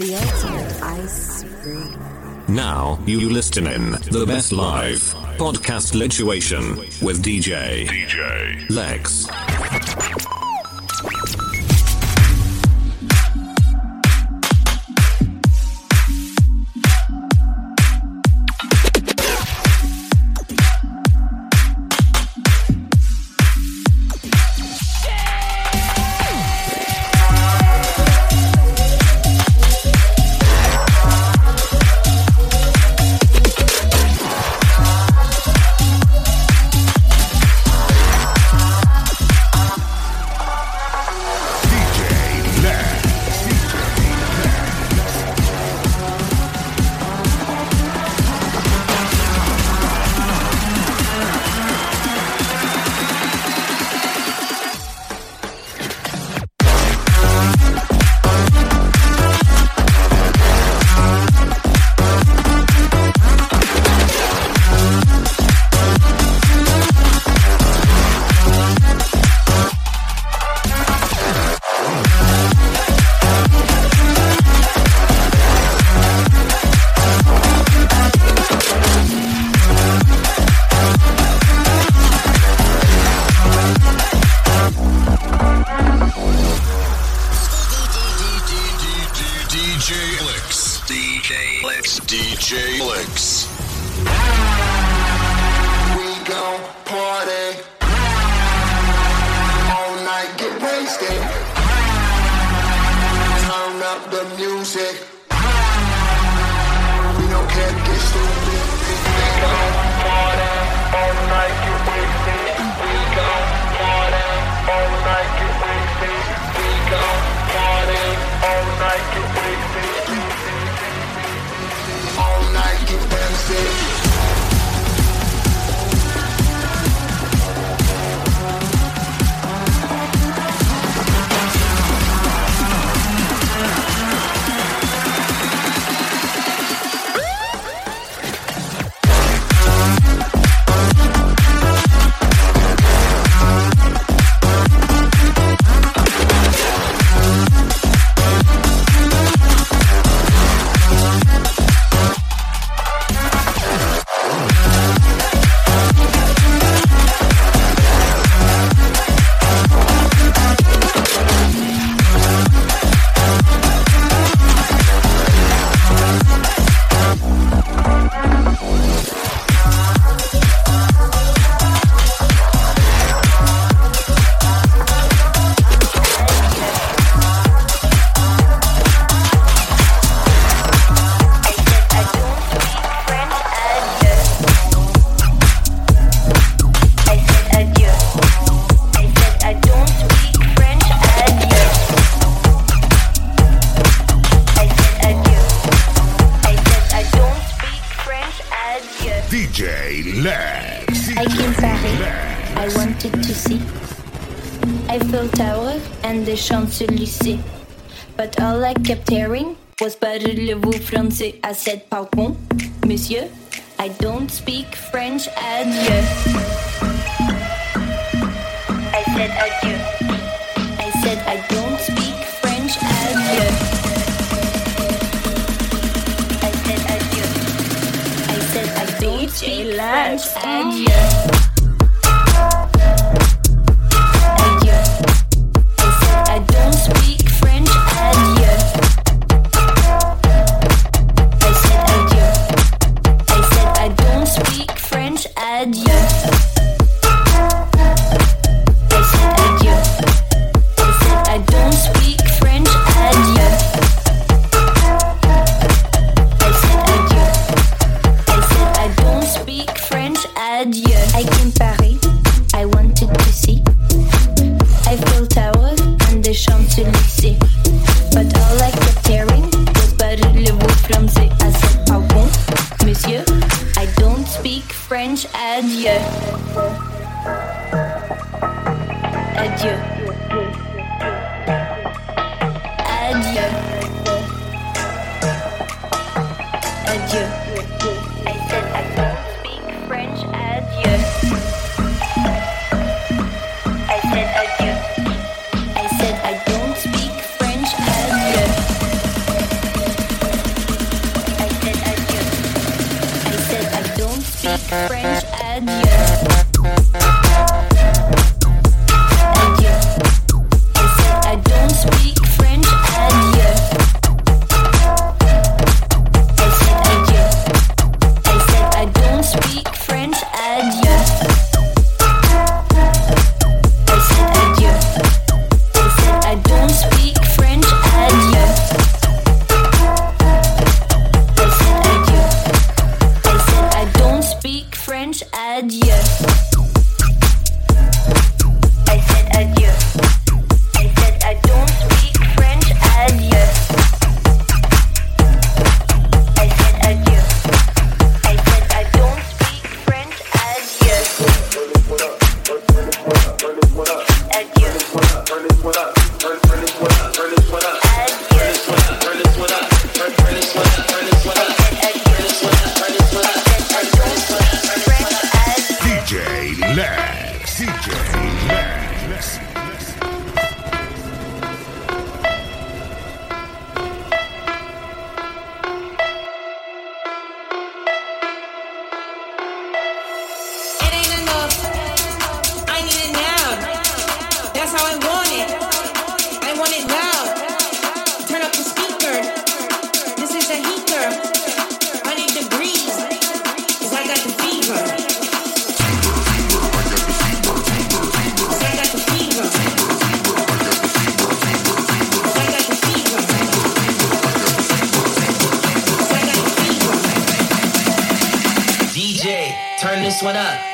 The ultimate ice cream. Now, you listening, the best live podcast lituation with DJ, DJ. Lex. cassette par What up?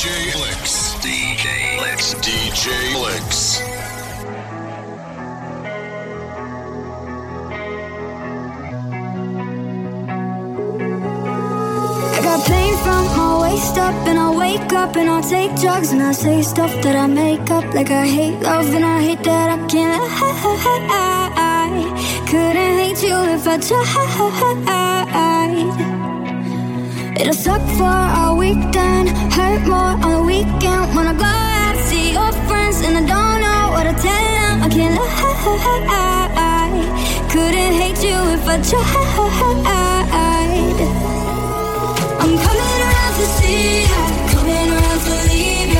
DJ Licks. DJ Licks. DJ Licks. I got pain from my waist up, and I wake up, and I take drugs, and I say stuff that I make up, like I hate love, and I hate that I can't. I couldn't hate you if I tried. It'll suck for a weekend, hurt more on the weekend. Wanna go out, see your friends, and I don't know what to tell them. I can't lie, couldn't hate you if I tried. I'm coming around to see you, coming around to leave you.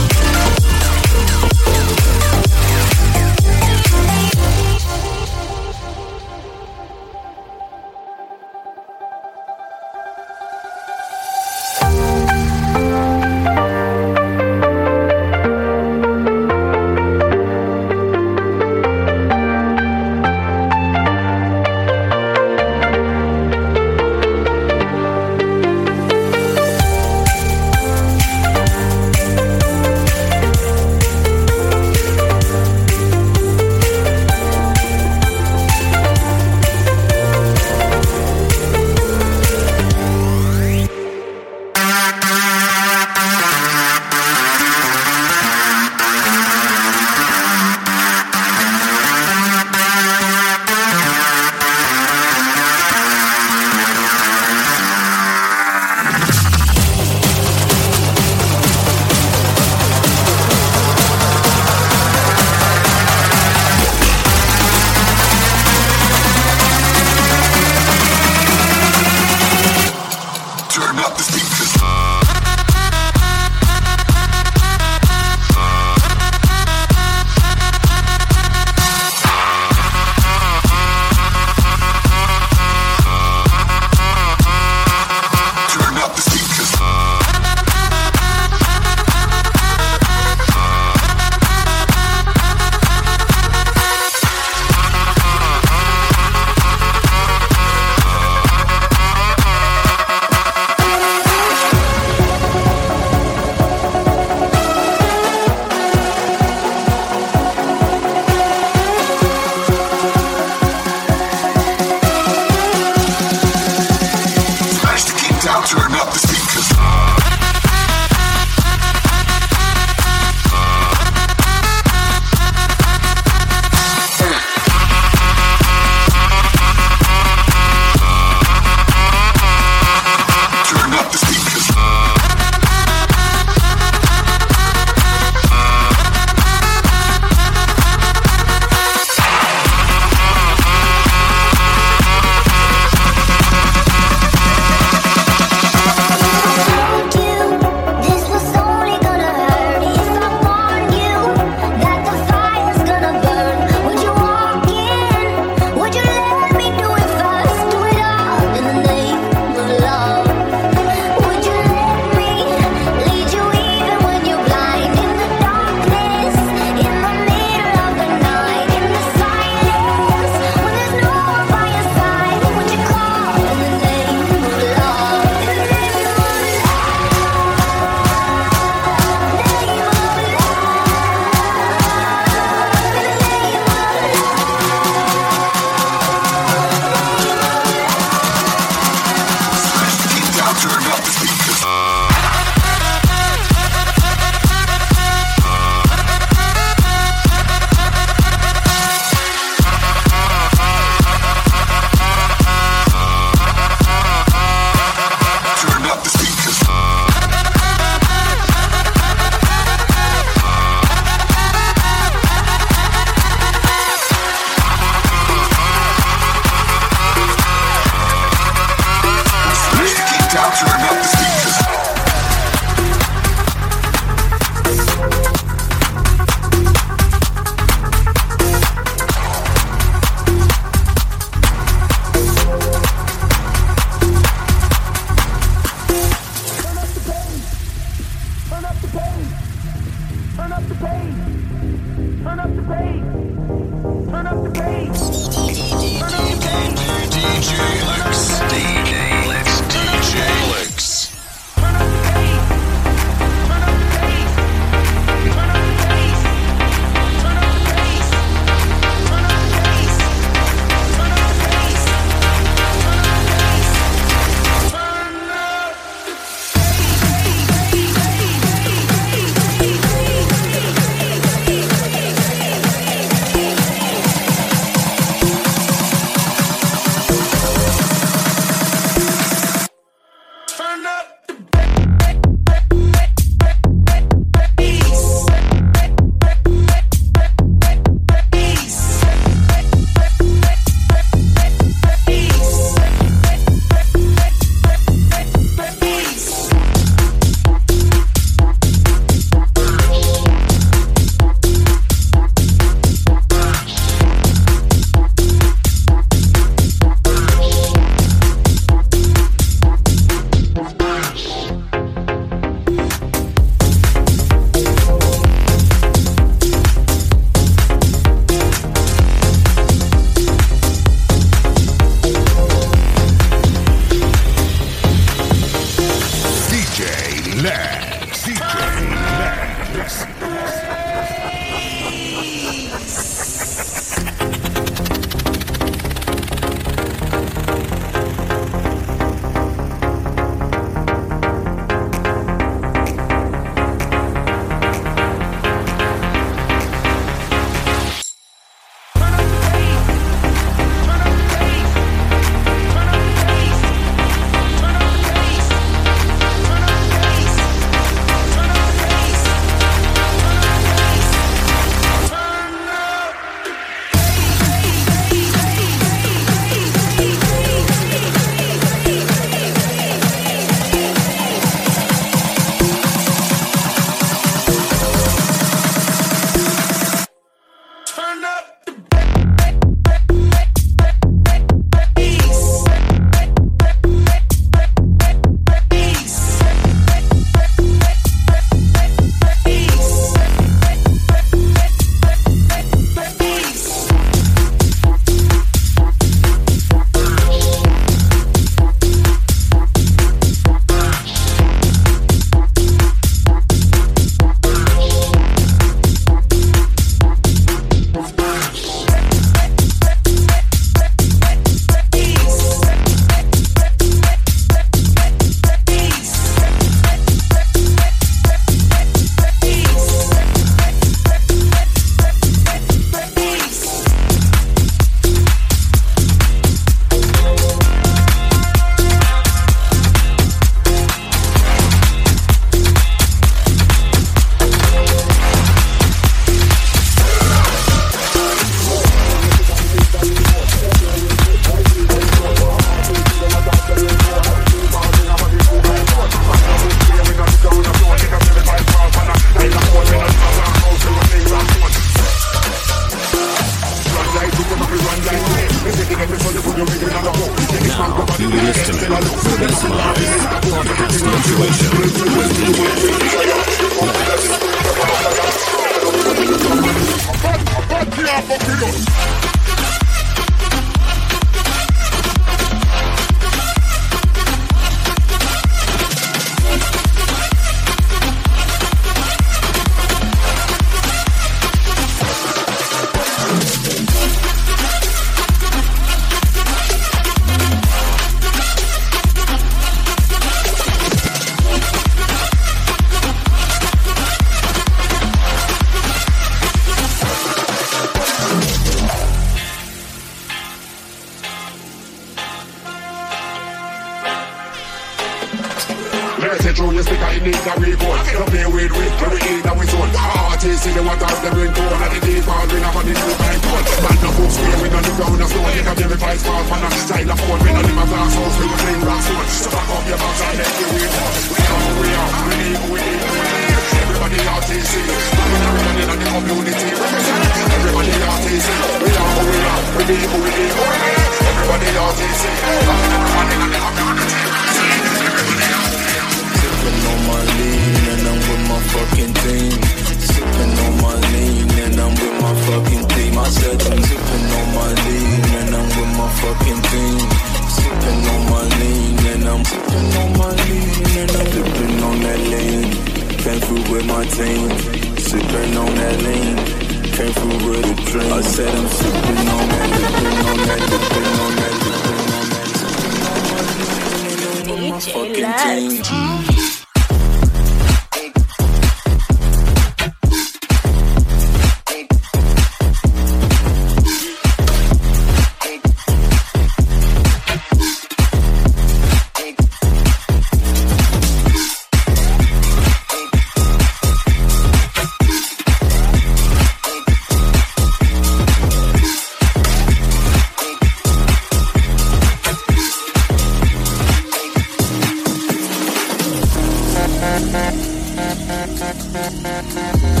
Sipping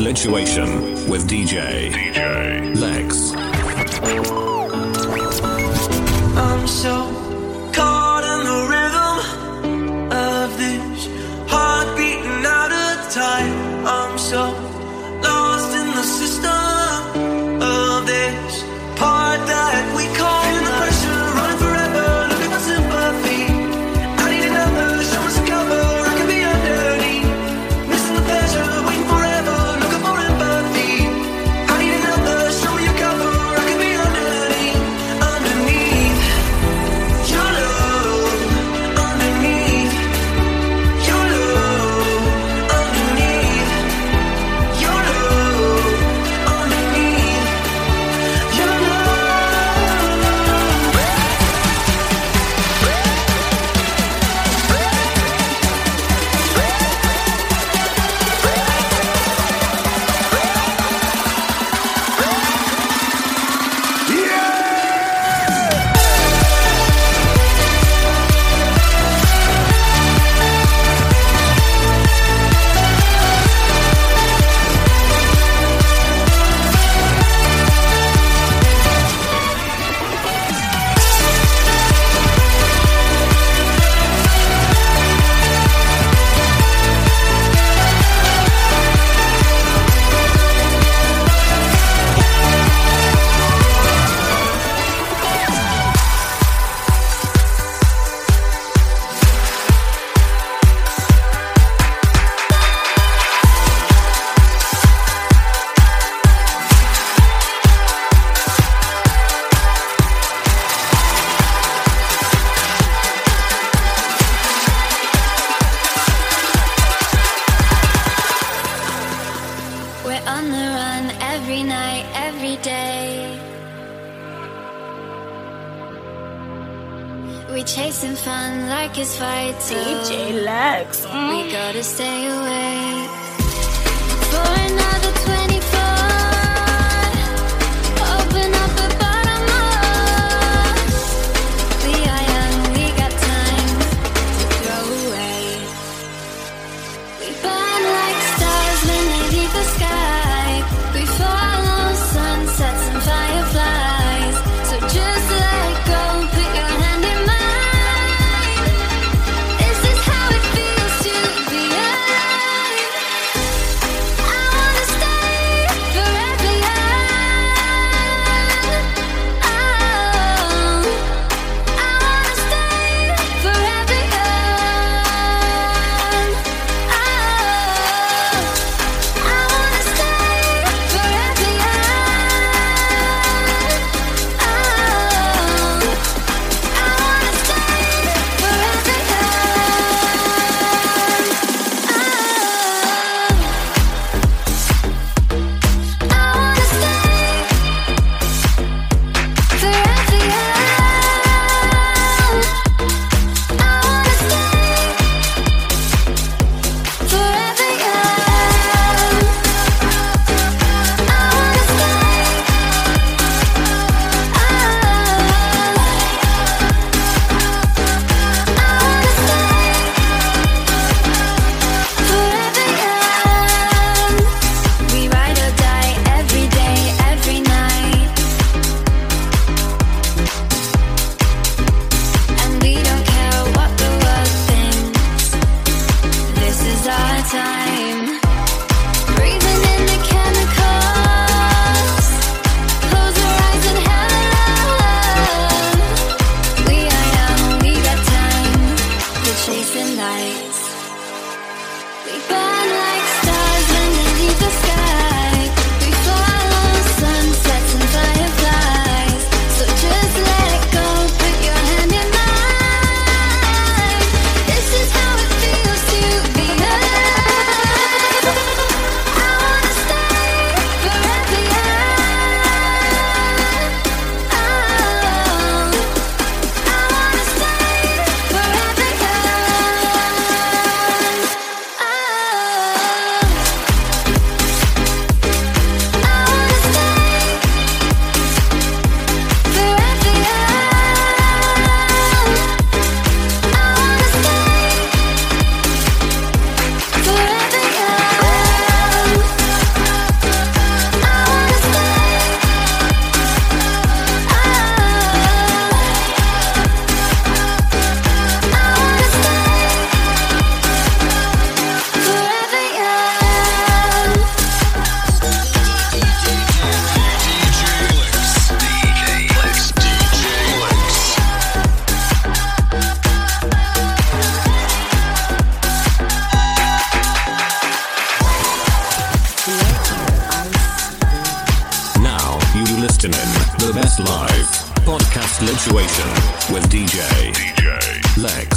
lituation with DJ DJ.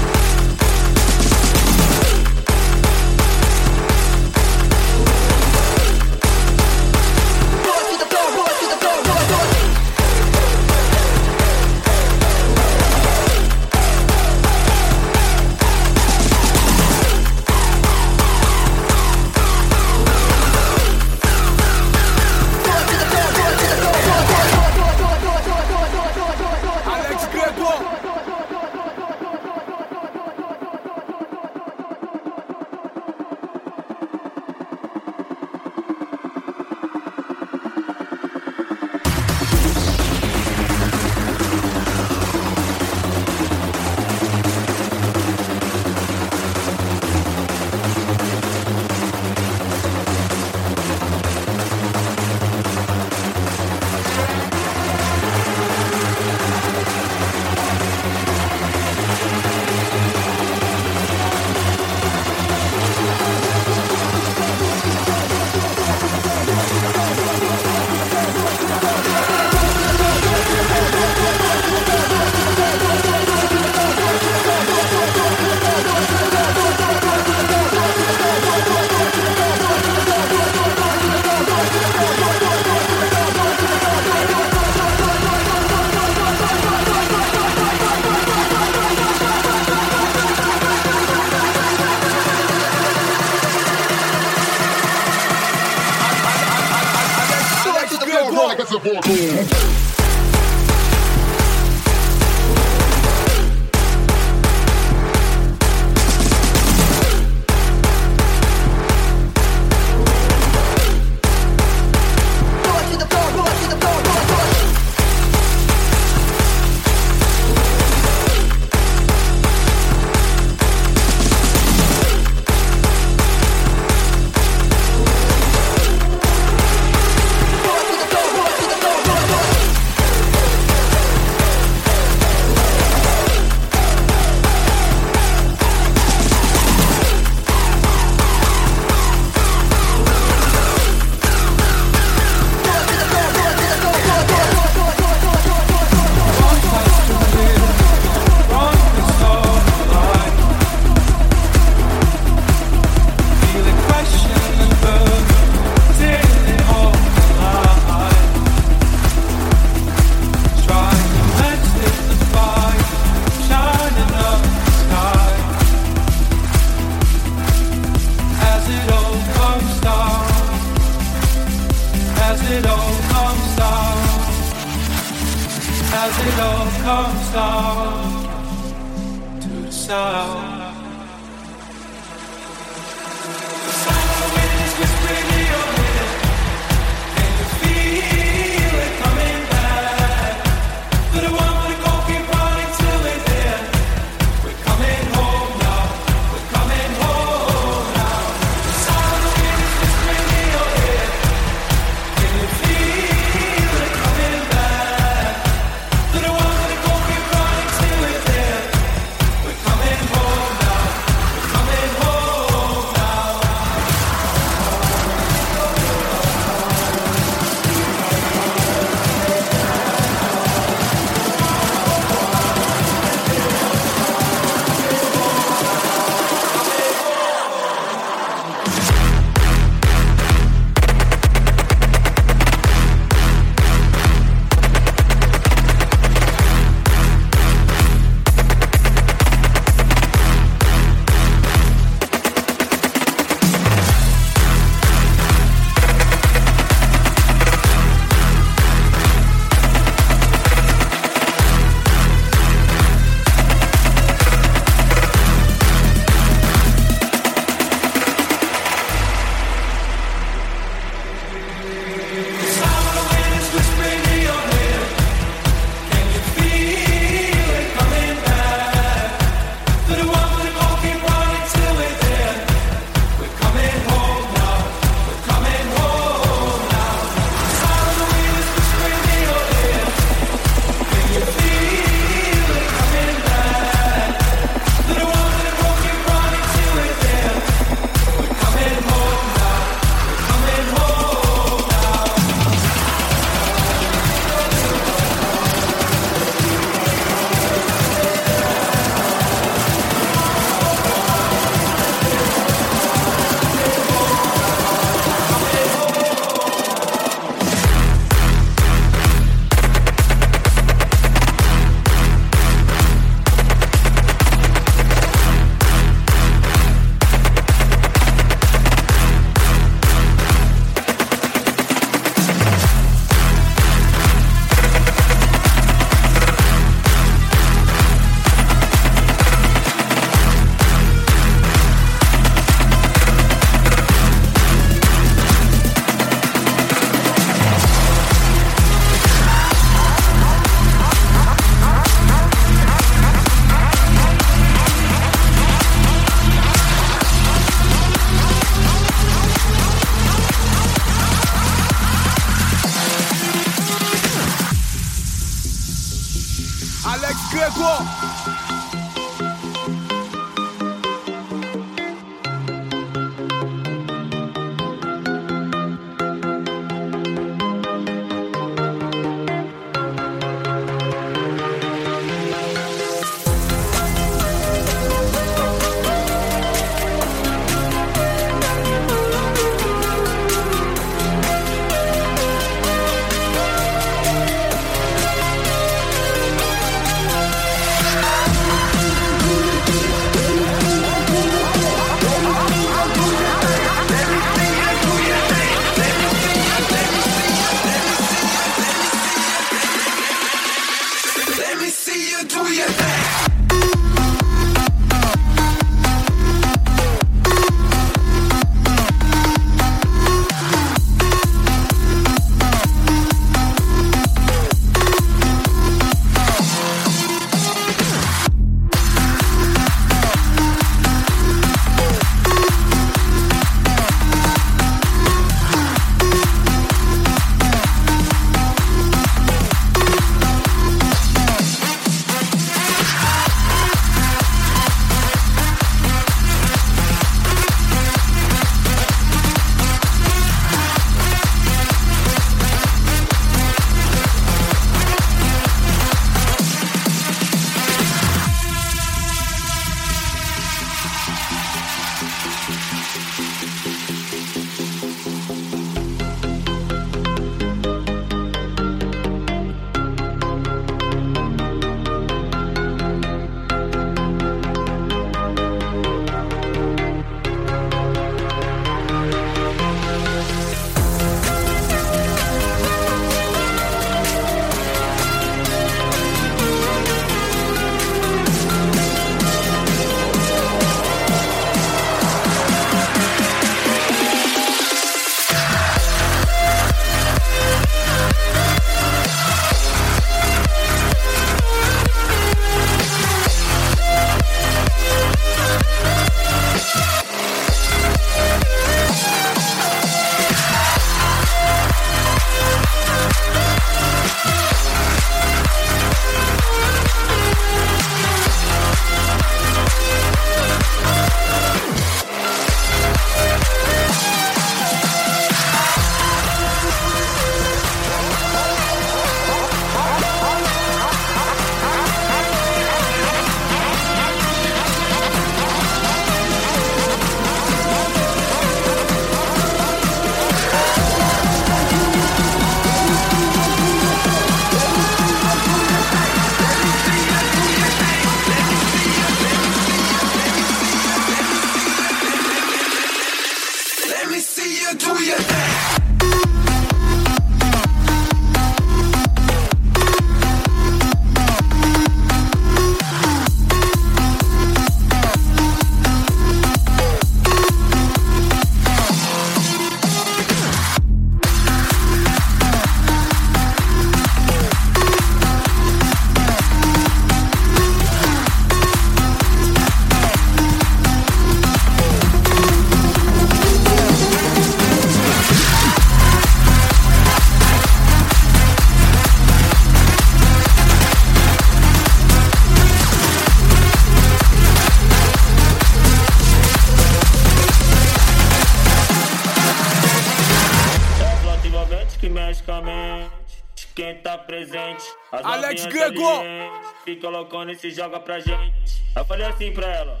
Fica loucona e se joga pra gente. Eu falei assim pra ela.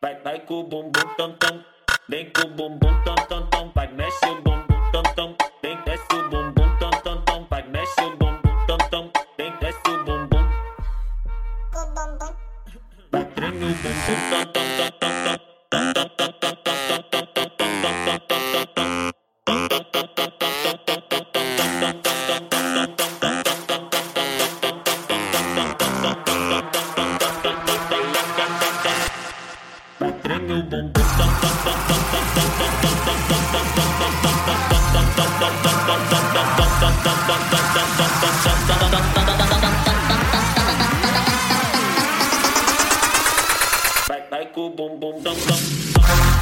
Vai, vai com o bumbum tam tam. Vem com o bumbum tam tam tam. Vai, mexe o bumbum tam tam. Vem, desce o bumbum tam tam tam. Vai, mexe o bumbum tam tam. Vem, desce o bumbum. Vai, treme o bumbum tam tam tam tam tam. Vai, Like, boom, boom, dum, dum.